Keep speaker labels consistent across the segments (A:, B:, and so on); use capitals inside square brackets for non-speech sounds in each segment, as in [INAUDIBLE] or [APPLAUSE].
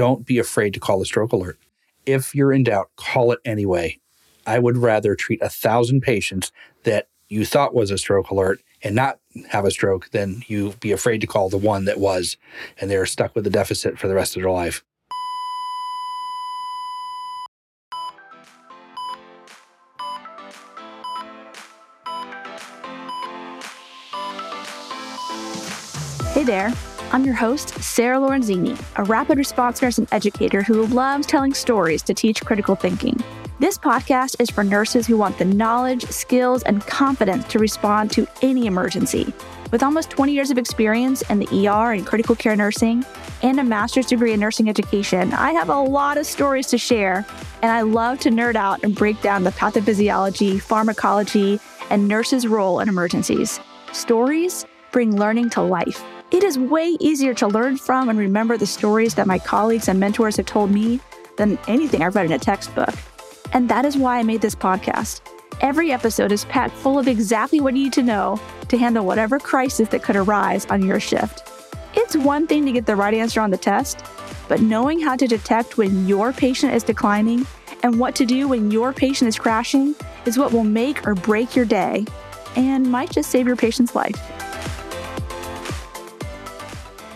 A: don't be afraid to call a stroke alert. If you're in doubt, call it anyway. I would rather treat a thousand patients that you thought was a stroke alert and not have a stroke than you be afraid to call the one that was and they're stuck with a deficit for the rest of their life.
B: Hey there. I'm your host, Sarah Lorenzini, a rapid response nurse and educator who loves telling stories to teach critical thinking. This podcast is for nurses who want the knowledge, skills, and confidence to respond to any emergency. With almost 20 years of experience in the ER and critical care nursing and a master's degree in nursing education, I have a lot of stories to share, and I love to nerd out and break down the pathophysiology, pharmacology, and nurses' role in emergencies. Stories bring learning to life. It is way easier to learn from and remember the stories that my colleagues and mentors have told me than anything I've read in a textbook. And that is why I made this podcast. Every episode is packed full of exactly what you need to know to handle whatever crisis that could arise on your shift. It's one thing to get the right answer on the test, but knowing how to detect when your patient is declining and what to do when your patient is crashing is what will make or break your day and might just save your patient's life.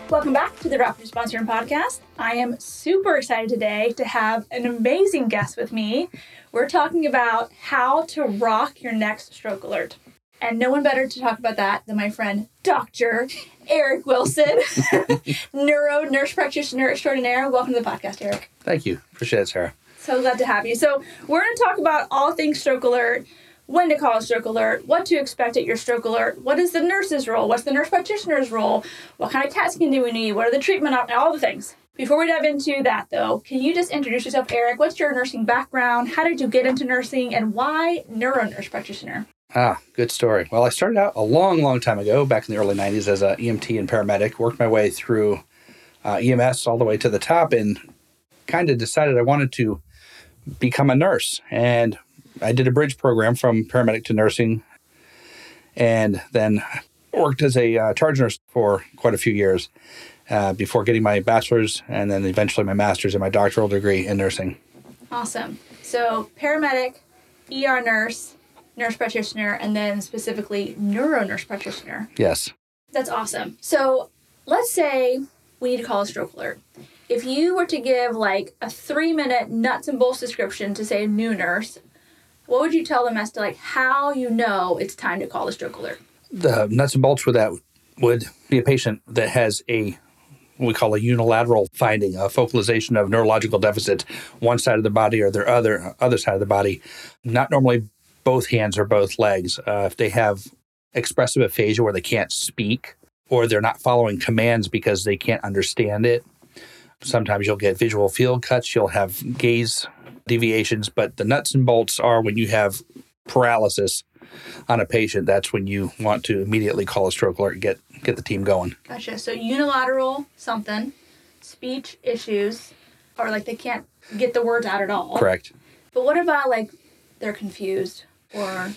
B: Welcome back to the Rapid Response Room podcast. I am super excited today to have an amazing guest with me. We're talking about how to rock your next stroke alert. And no one better to talk about that than my friend, Dr. Eric Wilson, [LAUGHS] neuro nurse practitioner extraordinaire. Welcome to the podcast, Eric.
A: Thank you. Appreciate it, Sarah.
B: So glad to have you. So, we're going to talk about all things stroke alert, when to call a stroke alert, what to expect at your stroke alert, what is the nurse's role, what's the nurse practitioner's role, what kind of scan do we need, what are the treatment options, all the things. Before we dive into that though, can you just introduce yourself, Eric? What's your nursing background? How did you get into nursing and why neuro nurse practitioner?
A: Ah, good story. Well, I started out a long, long time ago, back in the early 90s, as a EMT and paramedic, worked my way through uh, EMS all the way to the top, and kind of decided I wanted to become a nurse. And I did a bridge program from paramedic to nursing, and then worked as a uh, charge nurse for quite a few years uh, before getting my bachelor's and then eventually my master's and my doctoral degree in nursing.
B: Awesome. So, paramedic, ER nurse, nurse practitioner, and then specifically neuro nurse practitioner.
A: Yes.
B: That's awesome. So, let's say we need to call a stroke alert. If you were to give like a three minute nuts and bolts description to say a new nurse, what would you tell them as to like how you know it's time to call a stroke alert?
A: The nuts and bolts with that would be a patient that has a we call a unilateral finding, a focalization of neurological deficit, one side of the body or their other other side of the body. Not normally both hands or both legs. Uh, if they have expressive aphasia where they can't speak or they're not following commands because they can't understand it. Sometimes you'll get visual field cuts, you'll have gaze deviations, but the nuts and bolts are when you have paralysis on a patient, that's when you want to immediately call a stroke alert and get get the team going.
B: Gotcha. So unilateral something, speech issues, or like they can't get the words out at all.
A: Correct.
B: But what about like they're confused or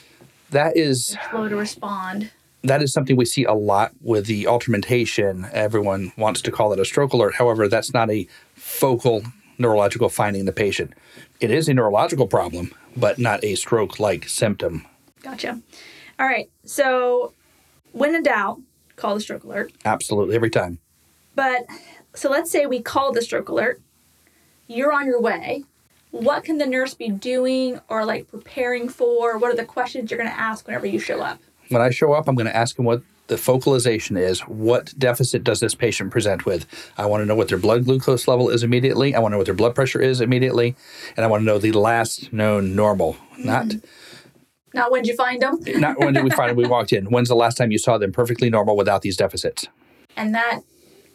A: That is
B: slow to respond?
A: That is something we see a lot with the altered mentation. Everyone wants to call it a stroke alert. However, that's not a focal neurological finding in the patient. It is a neurological problem, but not a stroke like symptom.
B: Gotcha. All right. So when in doubt, call the stroke alert.
A: Absolutely, every time.
B: But so let's say we call the stroke alert. You're on your way. What can the nurse be doing or like preparing for? What are the questions you're going to ask whenever you show up?
A: When I show up, I'm going to ask them what the focalization is. What deficit does this patient present with? I want to know what their blood glucose level is immediately. I want to know what their blood pressure is immediately. And I want to know the last known normal, not mm-hmm.
B: Not when did you find them? [LAUGHS]
A: not when did we find them we walked in. When's the last time you saw them perfectly normal without these deficits?
B: And that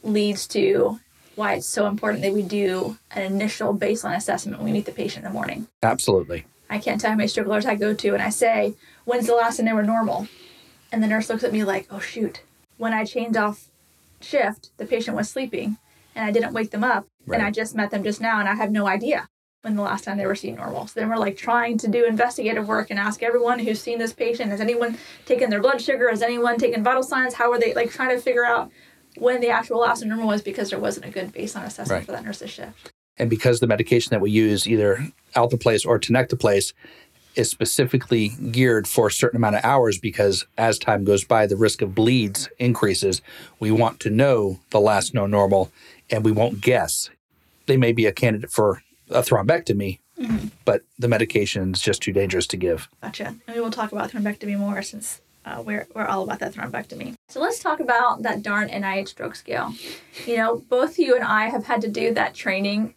B: leads to why it's so important that we do an initial baseline assessment when we meet the patient in the morning.
A: Absolutely.
B: I can't tell how many stroke alerts I go to and I say, when's the last time they were normal? And the nurse looks at me like, oh shoot. When I changed off shift, the patient was sleeping and I didn't wake them up.
A: Right.
B: And I just met them just now and I have no idea when the last time they were seen normal. So then we're like trying to do investigative work and ask everyone who's seen this patient, has anyone taken their blood sugar? Has anyone taken vital signs? How are they like trying to figure out when the actual last normal was because there wasn't a good baseline assessment
A: Right.
B: for that nurse's shift.
A: And because the medication that we use, either alteplase or tenecteplase, is specifically geared for a certain amount of hours because as time goes by, the risk of bleeds increases. We want to know the last known normal and we won't guess. They may be a candidate for a thrombectomy, but the medication is just too dangerous to give.
B: Gotcha. And we'll talk about thrombectomy more since uh, we're, we're all about that thrombectomy. So let's talk about that darn NIH stroke scale. You know, both you and I have had to do that training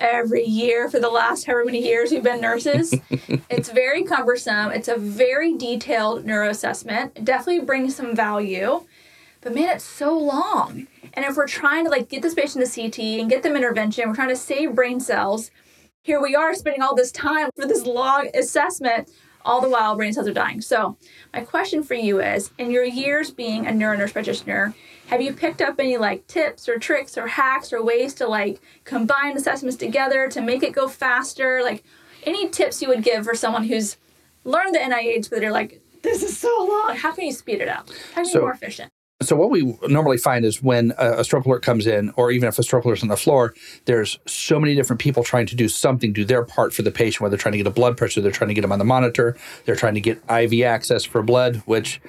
B: every year for the last however many years we've been nurses. [LAUGHS] it's very cumbersome. It's a very detailed neuroassessment. It definitely brings some value. But man, it's so long. And if we're trying to like get this patient to CT and get them intervention, we're trying to save brain cells. Here we are spending all this time for this long assessment, all the while brain cells are dying. So, my question for you is in your years being a neuro nurse practitioner, have you picked up any like tips or tricks or hacks or ways to like combine assessments together to make it go faster? Like, any tips you would give for someone who's learned the NIH, but they're like, this is so long. How can you speed it up? How can you
A: So-
B: be more efficient?
A: So what we normally find is when a, a stroke alert comes in, or even if a stroke alert's on the floor, there's so many different people trying to do something, do their part for the patient. Whether they're trying to get a blood pressure, they're trying to get them on the monitor, they're trying to get IV access for blood, which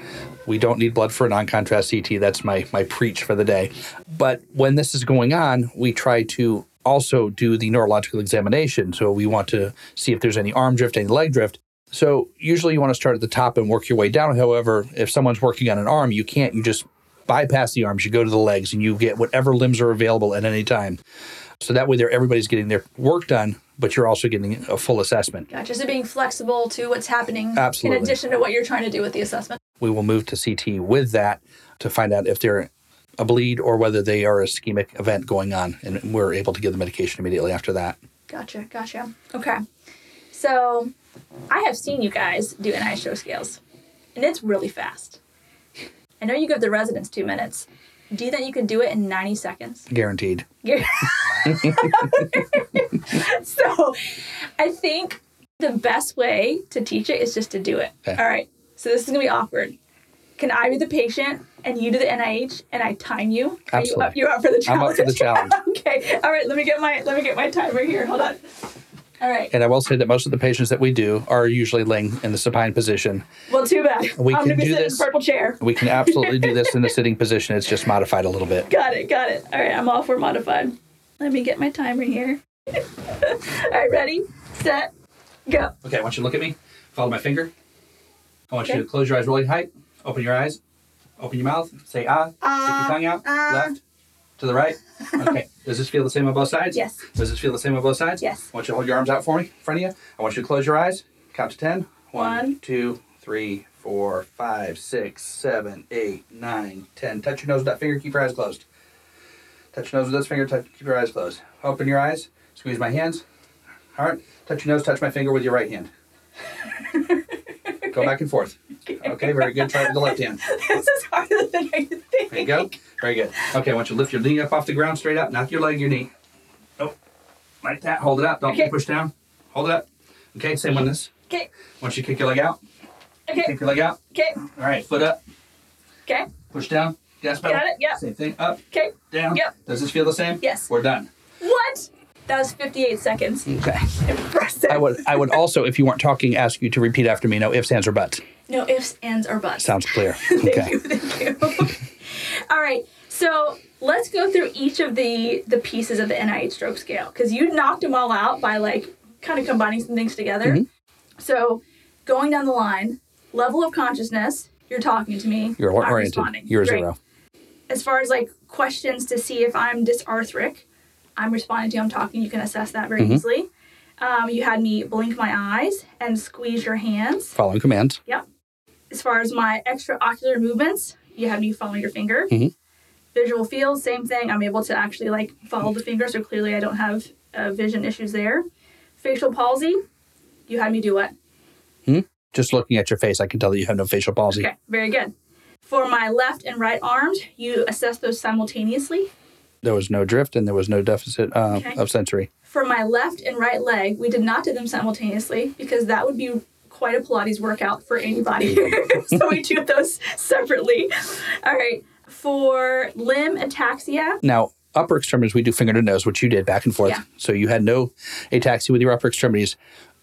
A: we don't need blood for a non-contrast CT. That's my my preach for the day. But when this is going on, we try to also do the neurological examination. So we want to see if there's any arm drift, any leg drift. So usually you want to start at the top and work your way down. However, if someone's working on an arm, you can't. You just bypass the arms. You go to the legs and you get whatever limbs are available at any time. So that way, there everybody's getting their work done, but you're also getting a full assessment.
B: Gotcha. So being flexible to what's happening
A: Absolutely.
B: in addition to what you're trying to do with the assessment.
A: We will move to CT with that to find out if they're a bleed or whether they are a ischemic event going on, and we're able to give the medication immediately after that.
B: Gotcha, gotcha. Okay. So I have seen you guys do NIH stroke scales, and it's really fast. I know you give the residents two minutes. Do you think you can do it in 90 seconds?
A: Guaranteed. [LAUGHS]
B: So I think the best way to teach it is just to do it.
A: Okay.
B: All right. So this is going to be awkward. Can I be the patient and you do the NIH and I time you? Are you up,
A: Absolutely.
B: you're up for the challenge.
A: I'm up for the [LAUGHS] challenge.
B: okay. All right. Let me get my let me get my timer here. Hold on. All right.
A: And I will say that most of the patients that we do are usually laying in the supine position.
B: Well, too bad.
A: We
B: I'm
A: can do
B: sitting
A: this.
B: purple chair.
A: We can absolutely do this in the [LAUGHS] sitting position. It's just modified a little bit.
B: Got it. Got it. All right. I'm all for modified. Let me get my timer here. [LAUGHS] all right. Ready, set, go.
A: Okay, I want you to look at me. Follow my finger. I want
B: Okay.
A: you to close your eyes really tight. Open your eyes. Open your mouth. Say ah. Stick your tongue out. Left. To the right. Okay. [LAUGHS] Does this feel the same on both sides?
B: Yes.
A: Does this feel the same on both sides?
B: Yes.
A: I want you to hold your arms out for me, in front of you. I want you to close your eyes. Count to ten.
B: One.
A: One, two, three, four, five, six, seven, eight, nine, ten. Touch your nose with that finger. Keep your eyes closed. Touch your nose with this finger. Touch, keep your eyes closed. Open your eyes. Squeeze my hands. All right. Touch your nose. Touch my finger with your right hand. [LAUGHS] Go back and forth. Okay, very good. Try it with the left hand. [LAUGHS]
B: this is harder than I think.
A: There you go. Very good. Okay, I want you to lift your knee up off the ground straight up, not your leg, your knee. Nope. Like that. Hold it up. Don't
B: Okay.
A: push down. Hold it up. Okay, same on this.
B: Okay.
A: Want you to kick your leg out.
B: Okay.
A: Kick your leg out.
B: Okay.
A: All right, foot up.
B: Okay.
A: Push down. Gas pedal.
B: Got it, yep.
A: Same thing. Up,
B: Okay.
A: down.
B: Yep.
A: Does this feel the same?
B: Yes.
A: We're done.
B: What? That was 58 seconds.
A: Okay.
B: Impressive.
A: I would I would also, if you weren't talking, ask you to repeat after me. No ifs, ands, or buts.
B: No ifs, ands, or buts.
A: Sounds clear. [LAUGHS]
B: Thank
A: Okay.
B: you. Thank you. All right. So let's go through each of the the pieces of the NIH stroke scale because you knocked them all out by like kind of combining some things together.
A: Mm-hmm.
B: So going down the line, level of consciousness. You're talking to me.
A: You're oriented.
B: responding.
A: You're
B: Great.
A: zero.
B: As far as like questions to see if I'm dysarthric, I'm responding to. you. I'm talking. You can assess that
A: Mm-hmm.
B: very easily. Um, you had me blink my eyes and squeeze your hands.
A: Following commands.
B: Yep. As far as my extraocular movements, you have me follow your finger.
A: Mhm.
B: Visual field, same thing. I'm able to actually like follow the finger, so clearly I don't have uh, vision issues there. Facial palsy, you had me do what? Hmm?
A: Just looking at your face, I can tell that you have no facial palsy.
B: Okay, very good. For my left and right arms, you assess those simultaneously.
A: There was no drift and there was no deficit uh,
B: Okay.
A: of sensory.
B: For my left and right leg, we did not do them simultaneously because that would be quite a Pilates workout for anybody. [LAUGHS] so we do those separately. All right. For limb ataxia,
A: Now, upper extremities, we do finger to nose, which you did back and forth.
B: Yeah.
A: So you had no ataxia with your upper extremities.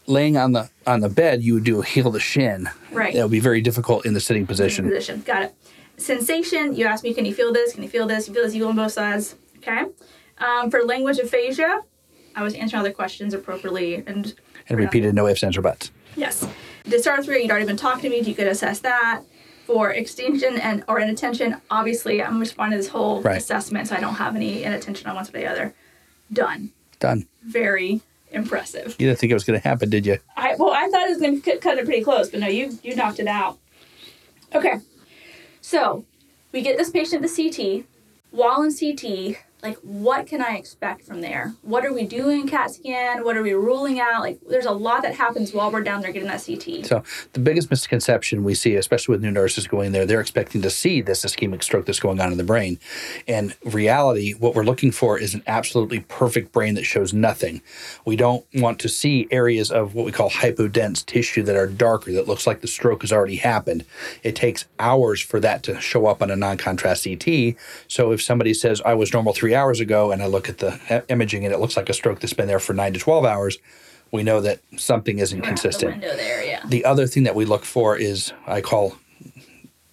A: Laying on the on the bed, you would do a heel to shin.
B: Right.
A: That would be very difficult in the sitting position.
B: position. Got it. Sensation, you asked me, can you feel this? Can you feel this? You feel this? You on both sides. Okay. Um, for language aphasia, I was answering other questions appropriately and
A: And repeated no ifs, ands, or buts.
B: Yes. Dysarthria, you'd already been talking to me. Do you could assess that. For extinction and or inattention, obviously I'm responding to this whole
A: Right.
B: assessment, so I don't have any inattention on one side or the other. Done.
A: Done.
B: Very impressive.
A: You didn't think it was going to happen, did you?
B: I well, I thought it was going to cut it pretty close, but no, you you knocked it out. Okay, so we get this patient to CT. While in CT, like what can I expect from there? What are we doing CAT scan? What are we ruling out? Like, there's a lot that happens while we're down there getting that CT.
A: So the biggest misconception we see, especially with new nurses going there, they're expecting to see this ischemic stroke that's going on in the brain. And reality, what we're looking for is an absolutely perfect brain that shows nothing. We don't want to see areas of what we call hypodense tissue that are darker, that looks like the stroke has already happened. It takes hours for that to show up on a non-contrast CT. So if somebody says, I was normal three hours ago, and I look at the e- imaging and it looks like a stroke that's been there for nine to 12 hours, we know that something isn't consistent.
B: The there, yeah.
A: The other thing that we look for is I call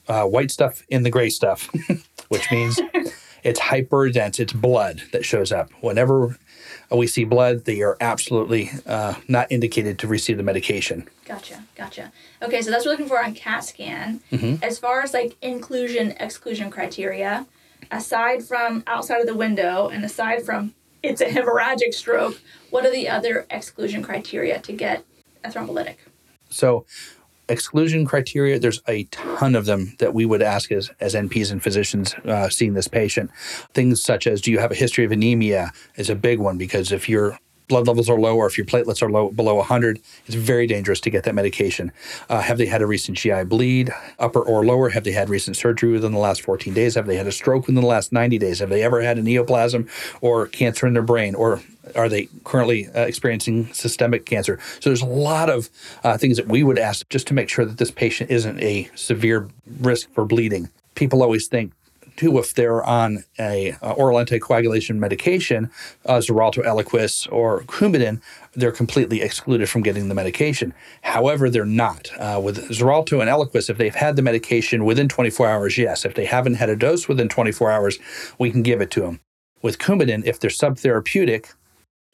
A: uh, white stuff in the gray stuff, [LAUGHS] which means [LAUGHS] it's hyper dense. It's blood that shows up. Whenever we see blood, they are absolutely uh, not indicated to receive the medication.
B: Gotcha, gotcha. Okay, so that's what we're looking for on CAT scan. As far as like inclusion exclusion criteria, aside from outside of the window and aside from it's a hemorrhagic stroke, what are the other exclusion criteria to get a thrombolytic?
A: So, exclusion criteria, there's a ton of them that we would ask as, as NPs and physicians uh, seeing this patient. Things such as do you have a history of anemia is a big one because if your blood levels are low or if your platelets are low below 100, it's very dangerous to get that medication. Uh, have they had a recent GI bleed, upper or lower? Have they had recent surgery within the last 14 days? Have they had a stroke within the last 90 days? Have they ever had a neoplasm or cancer in their brain? Or are they currently uh, experiencing systemic cancer? So there's a lot of uh, things that we would ask just to make sure that this patient isn't a severe risk for bleeding. People always think too if they're on a uh, oral anticoagulation medication, uh, Xarelto, Eliquis, or Coumadin, they're completely excluded from getting the medication. However, they're not. Uh, with Xarelto and Eliquis, if they've had the medication within 24 hours, yes. If they haven't had a dose within 24 hours, we can give it to them. With Coumadin, if they're subtherapeutic,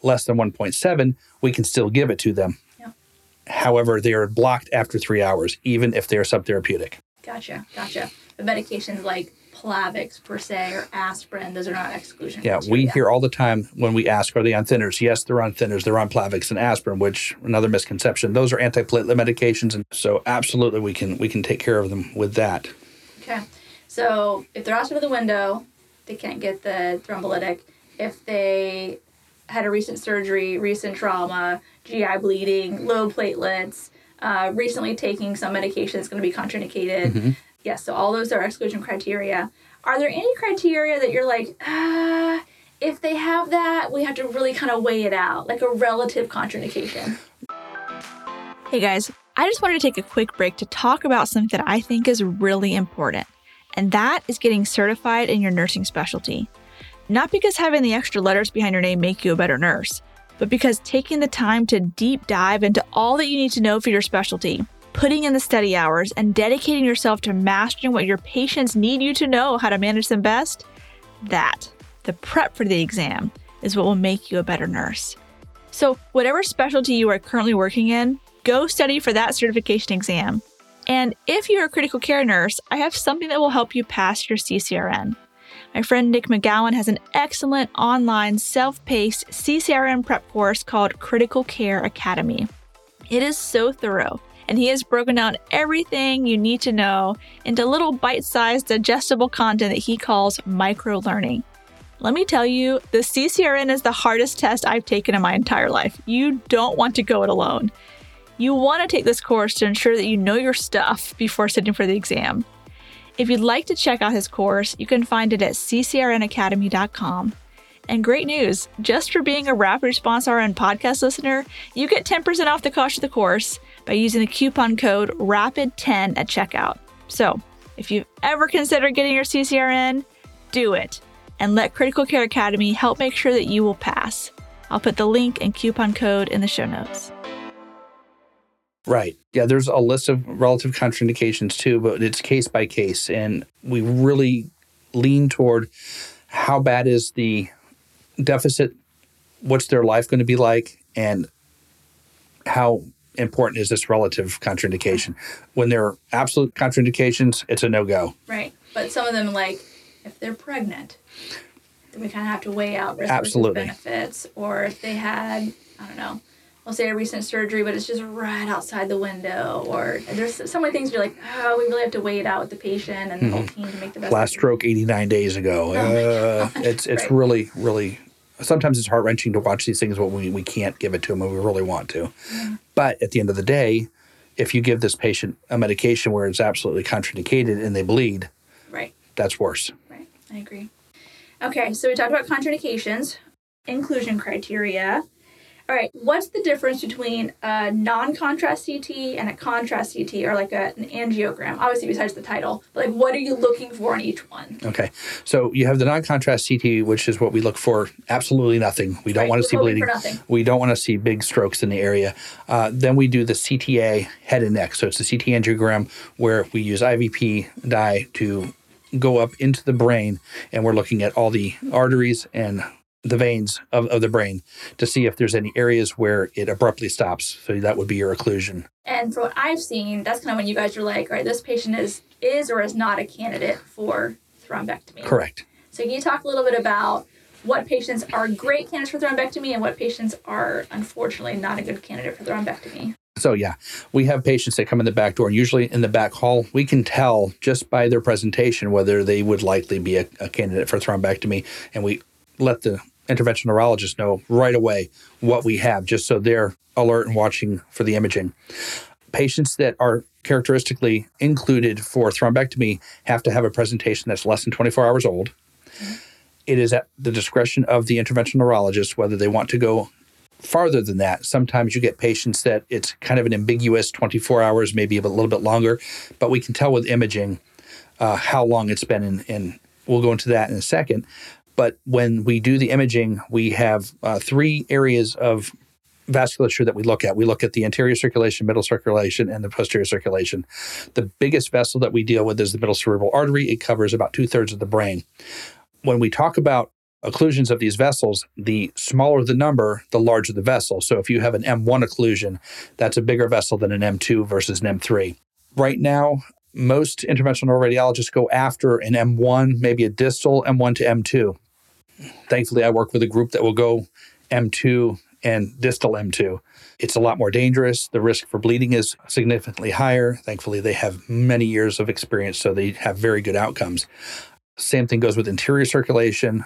A: less than 1.7, we can still give it to them.
B: Yeah.
A: However, they are blocked after three hours, even if they are subtherapeutic.
B: Gotcha, gotcha. The medications like Plavix per se or aspirin, those are not exclusion
A: Yeah, we hear all the time when we ask, are they on thinners? Yes, they're on thinners. They're on Plavix and aspirin, which another misconception. Those are antiplatelet medications, and so absolutely we can we can take care of them with that.
B: Okay. So if they're outside of the window, they can't get the thrombolytic. If they had a recent surgery, recent trauma, GI bleeding, low platelets, uh, recently taking some medication that's going to be contraindicated. Yes, so all those are exclusion criteria. Are there any criteria that you're like, ah, if they have that, we have to really kind of weigh it out, like a relative contraindication?
C: Hey guys, I just wanted to take a quick break to talk about something that I think is really important, and that is getting certified in your nursing specialty. Not because having the extra letters behind your name make you a better nurse, but because taking the time to deep dive into all that you need to know for your specialty, putting in the study hours, and dedicating yourself to mastering what your patients need you to know how to manage them best, that, the prep for the exam, is what will make you a better nurse. So, whatever specialty you are currently working in, go study for that certification exam. And if you're a critical care nurse, I have something that will help you pass your CCRN. My friend Nick McGowan has an excellent online self paced CCRN prep course called Critical Care Academy. It is so thorough, and he has broken down everything you need to know into little bite sized, digestible content that he calls micro learning. Let me tell you, the CCRN is the hardest test I've taken in my entire life. You don't want to go it alone. You want to take this course to ensure that you know your stuff before sitting for the exam. If you'd like to check out his course, you can find it at ccrnacademy.com. And great news, just for being a Rapid Response RN podcast listener, you get 10% off the cost of the course by using the coupon code RAPID10 at checkout. So,
B: If you've ever considered getting your CCRN, do it and let Critical Care Academy help make sure that you will pass. I'll put the link and coupon code in the show notes.
A: Right. Yeah, there's a list of relative contraindications too, but it's case by case. And we really lean toward how bad is the deficit, what's their life going to be like, and how important is this relative contraindication. When there are absolute contraindications, it's a no go.
B: Right. But some of them, like if they're pregnant, then we kind of have to weigh out risk
A: Absolutely.
B: versus benefits. Or if they had, I don't know, we'll say a recent surgery, but it's just right outside the window. Or there's so many things you're like, oh, we really have to weigh it out with the patient and the whole team to make the best.
A: Last stroke 89 days ago. Uh, [LAUGHS] it's it's
B: Right.
A: really, really, sometimes it's heart wrenching to watch these things but we, we can't give it to them and we really want to. But at the end of the day, if you give this patient a medication where it's absolutely contraindicated and they bleed,
B: Right.
A: that's worse.
B: Right. I agree. Okay, so we talked about contraindications, inclusion criteria. All right, what's the difference between a non-contrast CT and a contrast CT, or like a, an angiogram? Obviously, besides the title, like, what are you looking for in each one?
A: Okay. So you have the non contrast CT, which is what we look for absolutely nothing. We don't
B: Right,
A: want
B: we're
A: to see bleeding.
B: nothing.
A: We don't want to see big strokes in the area. Uh, then we do the CTA head and neck. So it's the CT angiogram where we use IVP dye to go up into the brain and we're looking at all the arteries and the veins of, of the brain to see if there's any areas where it abruptly stops. So that would be your occlusion.
B: And from what I've seen, that's kind of when you guys are like, all right, this patient is is or is not a candidate for thrombectomy.
A: Correct.
B: So can you talk a little bit about what patients are great candidates for thrombectomy and what patients are unfortunately not a good candidate for thrombectomy?
A: So yeah, we have patients that come in the back door, and usually in the back hall, we can tell just by their presentation whether they would likely be a, a candidate for thrombectomy, and we let the interventional neurologists know right away what we have, just so they're alert and watching for the imaging. Patients that are characteristically included for thrombectomy have to have a presentation that's less than 24 hours old. It is at the discretion of the interventional neurologist whether they want to go farther than that. Sometimes you get patients that it's kind of an ambiguous 24 hours, maybe a little bit longer, but we can tell with imaging uh, how long it's been, and, and we'll go into that in a second. But when we do the imaging, we have uh, three areas of vasculature that we look at. We look at the anterior circulation, middle circulation, and the posterior circulation. The biggest vessel that we deal with is the middle cerebral artery. It covers about two thirds of the brain. When we talk about occlusions of these vessels, the smaller the number, the larger the vessel. So if you have an M1 occlusion, that's a bigger vessel than an M2 versus an M3. Right now, most interventional neuroradiologists go after an M1, maybe a distal M1 to M2. Thankfully, I work with a group that will go M2 and distal M2. It's a lot more dangerous. The risk for bleeding is significantly higher. Thankfully, they have many years of experience, so they have very good outcomes. Same thing goes with anterior circulation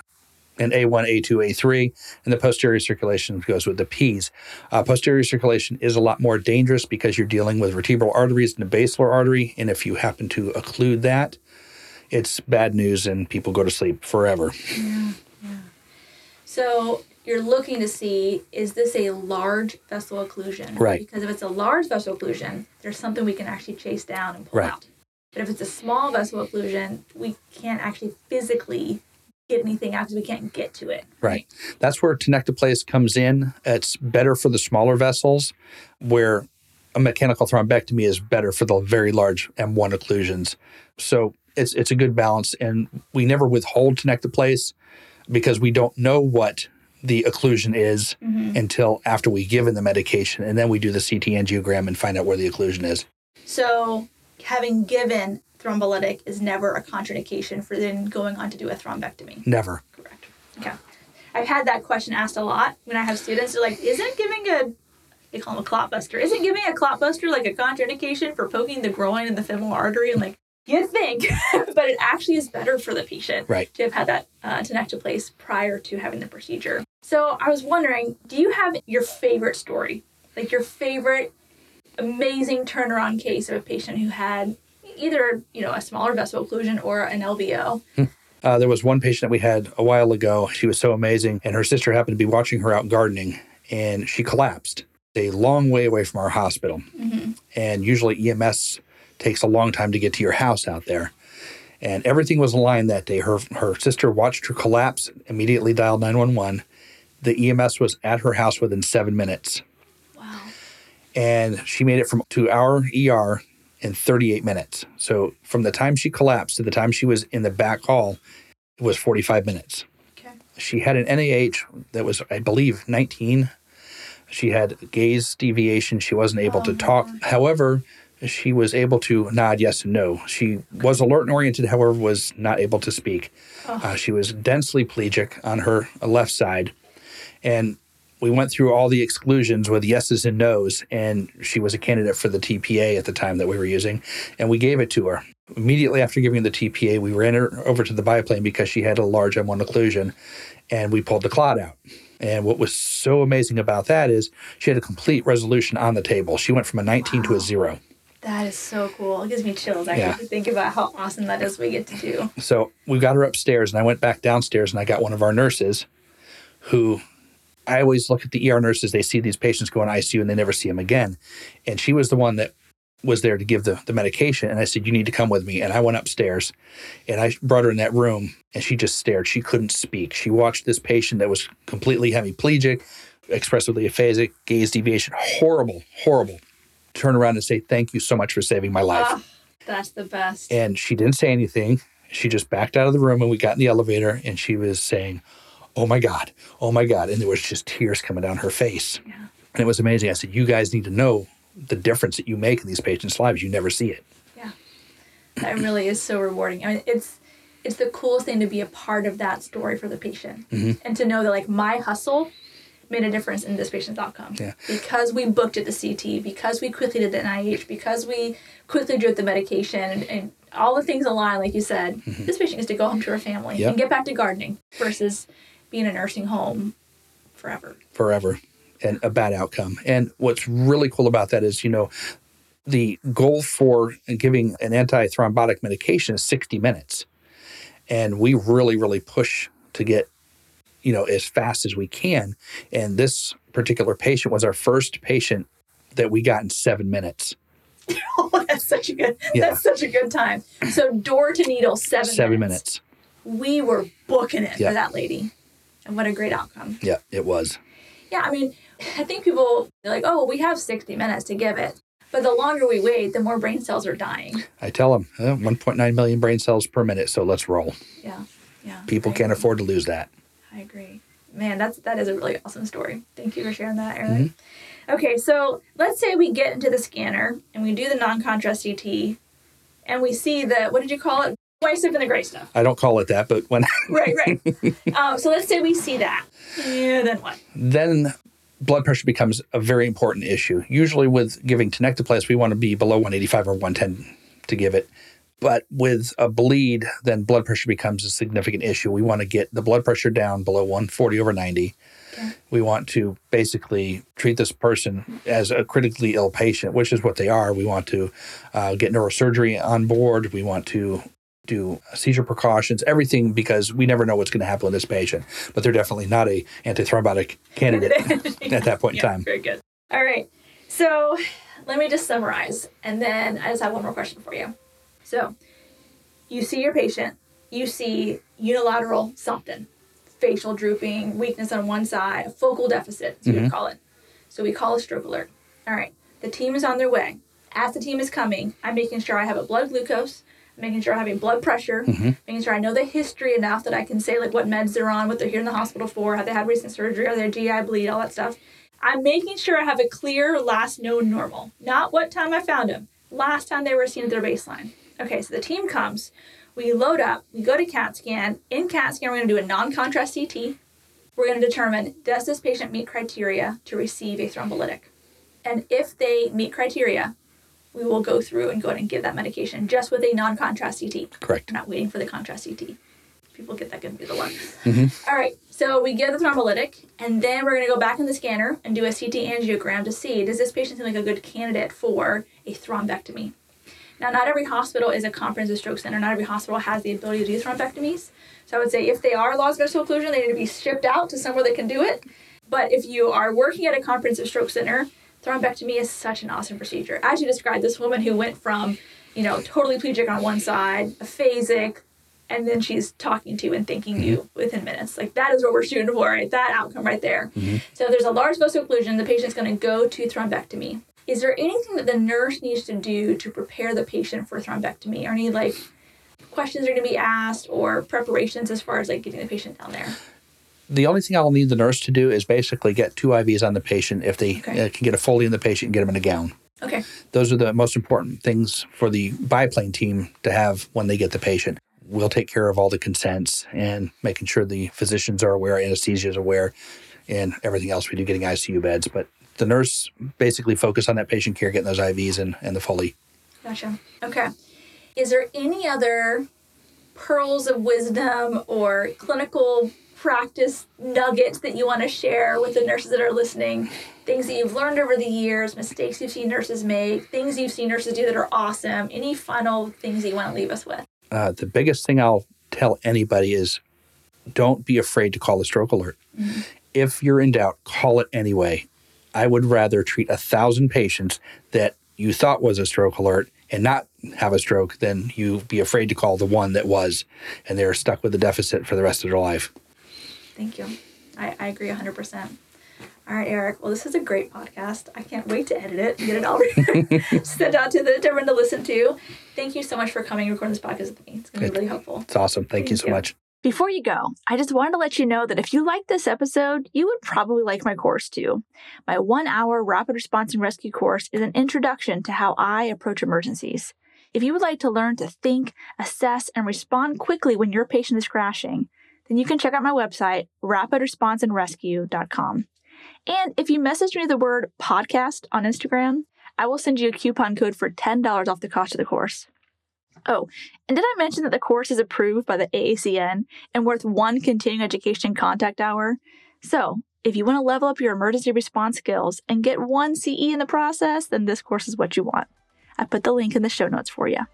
A: and A1, A2, A3, and the posterior circulation goes with the Ps. Uh, posterior circulation is a lot more dangerous because you're dealing with vertebral arteries and the basilar artery, and if you happen to occlude that, it's bad news and people go to sleep forever. Yeah, yeah.
B: So you're looking to see is this a large vessel occlusion?
A: Right.
B: Because if it's a large vessel occlusion, there's something we can actually chase down and pull
A: Right.
B: out. But if it's a small vessel occlusion, we can't actually physically get anything out because we can't get to it.
A: Right. That's where tenecteplase comes in. It's better for the smaller vessels, where a mechanical thrombectomy is better for the very large M1 occlusions. So it's it's a good balance, and we never withhold tenecteplase because we don't know what the occlusion is mm-hmm. until after we give in the medication, and then we do the CT angiogram and find out where the occlusion is.
B: So having given thrombolytic is never a contraindication for then going on to do a thrombectomy.
A: Never.
B: Correct. Okay. I've had that question asked a lot when I have students. They're like, isn't giving a they call them a clot buster. Isn't giving a clot buster like a contraindication for poking the groin and the femoral artery? And like, you'd think, [LAUGHS] but it actually is better for the patient
A: Right.
B: to have had that uh, tenecteplase prior to having the procedure. So I was wondering, do you have your favorite story? Like your favorite amazing turnaround case of a patient who had either, you know, a smaller vessel occlusion or an LVO?
A: Uh, there was one patient that we had a while ago. She was so amazing, and her sister happened to be watching her out gardening, and she collapsed a long way away from our hospital. And usually EMS takes a long time to get to your house out there. And everything was aligned that day. Her her sister watched her collapse, immediately dialed 911. The EMS was at her house within seven minutes.
B: Wow.
A: And she made it from to our ER in 38 minutes. So from the time she collapsed to the time she was in the back hall, it was 45 minutes.
B: Okay.
A: She had an NIH that was, I believe, 19. She had gaze deviation. She wasn't able to talk. However, she was able to nod yes and no. She was alert and oriented, however, was not able to speak. Uh, she was densely plegic on her left side. And we went through all the exclusions with yeses and nos, and she was a candidate for the TPA at the time that we were using, and we gave it to her. Immediately after giving the TPA, we ran her over to the biplane because she had a large M1 occlusion, and we pulled the clot out. And what was so amazing about that is she had a complete resolution on the table. She went from a 19 to a zero.
B: That is so cool. It gives me chills I
A: Yeah.
B: to think about how awesome that is we get to do.
A: So we got her upstairs, and I went back downstairs and I got one of our nurses who I always look at the ER nurses, they see these patients go in ICU and they never see them again. And she was the one that was there to give the, the medication. And I said, You need to come with me. And I went upstairs and I brought her in that room and she just stared. She couldn't speak. She watched this patient that was completely hemiplegic, expressively aphasic, gaze deviation, horrible, horrible. Turn around and say, Thank you so much for saving my life.
B: Ah, that's the best.
A: And she didn't say anything. She just backed out of the room and we got in the elevator and she was saying, Oh my God, oh my God. And there was just tears coming down her face.
B: Yeah.
A: And it was amazing. I said, You guys need to know the difference that you make in these patients' lives. You never see it.
B: Yeah. That really is so rewarding. I mean, it's it's the coolest thing to be a part of that story for the patient
A: Mhm.
B: and to know that like my hustle made a difference in this patient's outcome.
A: Yeah.
B: Because we booked it to CT, because we quickly did the NIH, because we quickly drip the medication and, and all the things align, like you said, this patient gets to go home to her family
A: Yep.
B: and get back to gardening versus being in a nursing home forever.
A: forever and a bad outcome. And what's really cool about that is, you know, the goal for giving an antithrombotic medication is 60 minutes. And we really, really push to get, you know, as fast as we can. And this particular patient was our first patient that we got in seven minutes. [LAUGHS]
B: Oh, that's such a good
A: Yeah.
B: that's such a good time. So door to needle seven,
A: Seven
B: minutes.
A: minutes.
B: we were booking it
A: Yeah.
B: for that lady. And what a great outcome.
A: Yeah, it was.
B: Yeah, I mean, I think people are like, oh, we have 60 minutes to give it. But the longer we wait, the more brain cells are dying.
A: I tell them uh, 1.9 million brain cells per minute. So let's roll.
B: Yeah. Yeah.
A: People
B: I
A: can't
B: agree.
A: afford to lose that.
B: I agree. Man, that's that is a really awesome story. Thank you for sharing that, Eric.
A: Mm-hmm.
B: Okay, so let's say we get into the scanner and we do the non-contrast CT and we see the what did you call it? White stuff and the gray stuff.
A: I don't call it that, but when [LAUGHS]
B: Right, right. [LAUGHS] um, so let's say we see that. Yeah, then what?
A: then blood pressure becomes a very important issue. Usually, with giving tenecteplase, we want to be below 185 or 110 to give it. But with a bleed, then blood pressure becomes a significant issue. We want to get the blood pressure down below 140 over 90.
B: Okay.
A: We want to basically treat this person as a critically ill patient, which is what they are. We want to uh, get neurosurgery on board. We want to do seizure precautions, everything because we never know what's going to happen with this patient. But they're definitely not a antithrombotic candidate [LAUGHS] [LAUGHS] at that point in time.
B: Very good. All right. So let me just summarize, and then I just have one more question for you. So you see your patient, you see unilateral something, facial drooping, weakness on one side, a focal deficit, so we
A: Mhm.
B: call it. So we call a stroke alert. All right. The team is on their way. As the team is coming, I'm making sure I have a blood glucose, making sure I'm having blood pressure,
A: Mhm.
B: making sure I know the history enough that I can say like what meds they're on, what they're here in the hospital for, have they had recent surgery, are they GI bleed, all that stuff. I'm making sure I have a clear last known normal, not what time I found them, last time they were seen at their baseline. Okay, so the team comes, we load up, we go to CAT scan. In CAT scan, we're going to do a non contrast CT. We're going to determine does this patient meet criteria to receive a thrombolytic? And if they meet criteria, we will go through and go ahead and give that medication just with a non contrast CT.
A: Correct.
B: We're not waiting for the contrast CT. People get that going to be the luck.
A: Mhm.
B: All right, so we give the thrombolytic, and then we're going to go back in the scanner and do a CT angiogram to see does this patient seem like a good candidate for a thrombectomy. Now, not every hospital is a comprehensive stroke center. Not every hospital has the ability to do thrombectomies. So I would say if they are laws of occlusion, they need to be shipped out to somewhere that can do it. But if you are working at a comprehensive stroke center, thrombectomy is such an awesome procedure. As you described, this woman who went from
C: you know, totally plegic on one side, aphasic, and then she's talking to and thanking you mm-hmm. within minutes. Like that is what we're shooting for, right? That outcome right there. Mm-hmm. So if there's a large vessel occlusion, the patient's going to go to thrombectomy. Is there anything that the nurse needs to do to prepare the patient for thrombectomy? Or any like questions are going to be asked or preparations as far as like getting the patient down there?
A: The only thing I'll need the nurse to do is basically get two IVs on the patient. If they
C: Okay.
A: uh, can get a Foley in the patient, and get them in a gown.
C: Okay.
A: Those are the most important things for the biplane team to have when they get the patient. We'll take care of all the consents and making sure the physicians are aware, anesthesia is aware, and everything else we do getting ICU beds. But the nurse basically focus on that patient care, getting those IVs and, and the Foley.
C: Gotcha. Okay. Is there any other pearls of wisdom or clinical practice nuggets that you want to share with the nurses that are listening? Things that you've learned over the years, mistakes you've seen nurses make, things you've seen nurses do that are awesome. Any final things that you want to leave us with?
A: Uh, the biggest thing I'll tell anybody is don't be afraid to call a stroke alert. If you're in doubt, call it anyway. I would rather treat a thousand patients that you thought was a stroke alert and not have a stroke than you be afraid to call the one that was and they're stuck with a deficit for the rest of their life.
C: Thank you. I, I agree 100%. All right, Eric. Well, this is a great podcast. I can't wait to edit it and get it all [LAUGHS] sent out to the to everyone to listen to. Thank you so much for coming and recording this podcast with me. It's going to be really helpful.
A: It's awesome. Thank, you so
C: you.
A: much.
B: Before you go, I just wanted to let you know that if you liked this episode, you would probably like my course too. My one hour rapid response and rescue course is an introduction to how I approach emergencies. If you would like to learn to think, assess, and respond quickly when your patient is crashing, then you can check out my website, rapidresponseandrescue.com. And if you message me the word podcast on Instagram, I will send you a coupon code for $10 off the cost of the course. Oh, and did I mention that the course is approved by the AACN and worth one continuing education contact hour? So, if you want to level up your emergency response skills and get one CE in the process, then this course is what you want. I put the link in the show notes for you.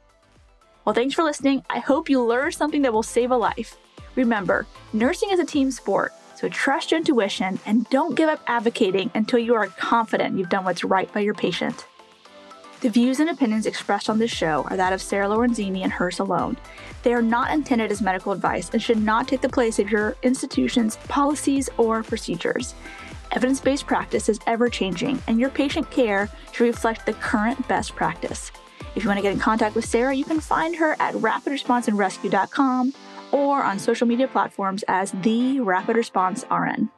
B: Well, thanks for listening. I hope you learned something that will save a life. Remember, nursing is a team sport, so trust your intuition and don't give up advocating until you are confident you've done what's right by your patient. The views and opinions expressed on this show are that of Sarah Lorenzini and hers alone. They are not intended as medical advice and should not take the place of your institution's policies or procedures. Evidence based practice is ever changing, and your patient care should reflect the current best practice. If you want to get in contact with Sarah, you can find her at rapidresponseandrescue.com or on social media platforms as the Rapid Response RN.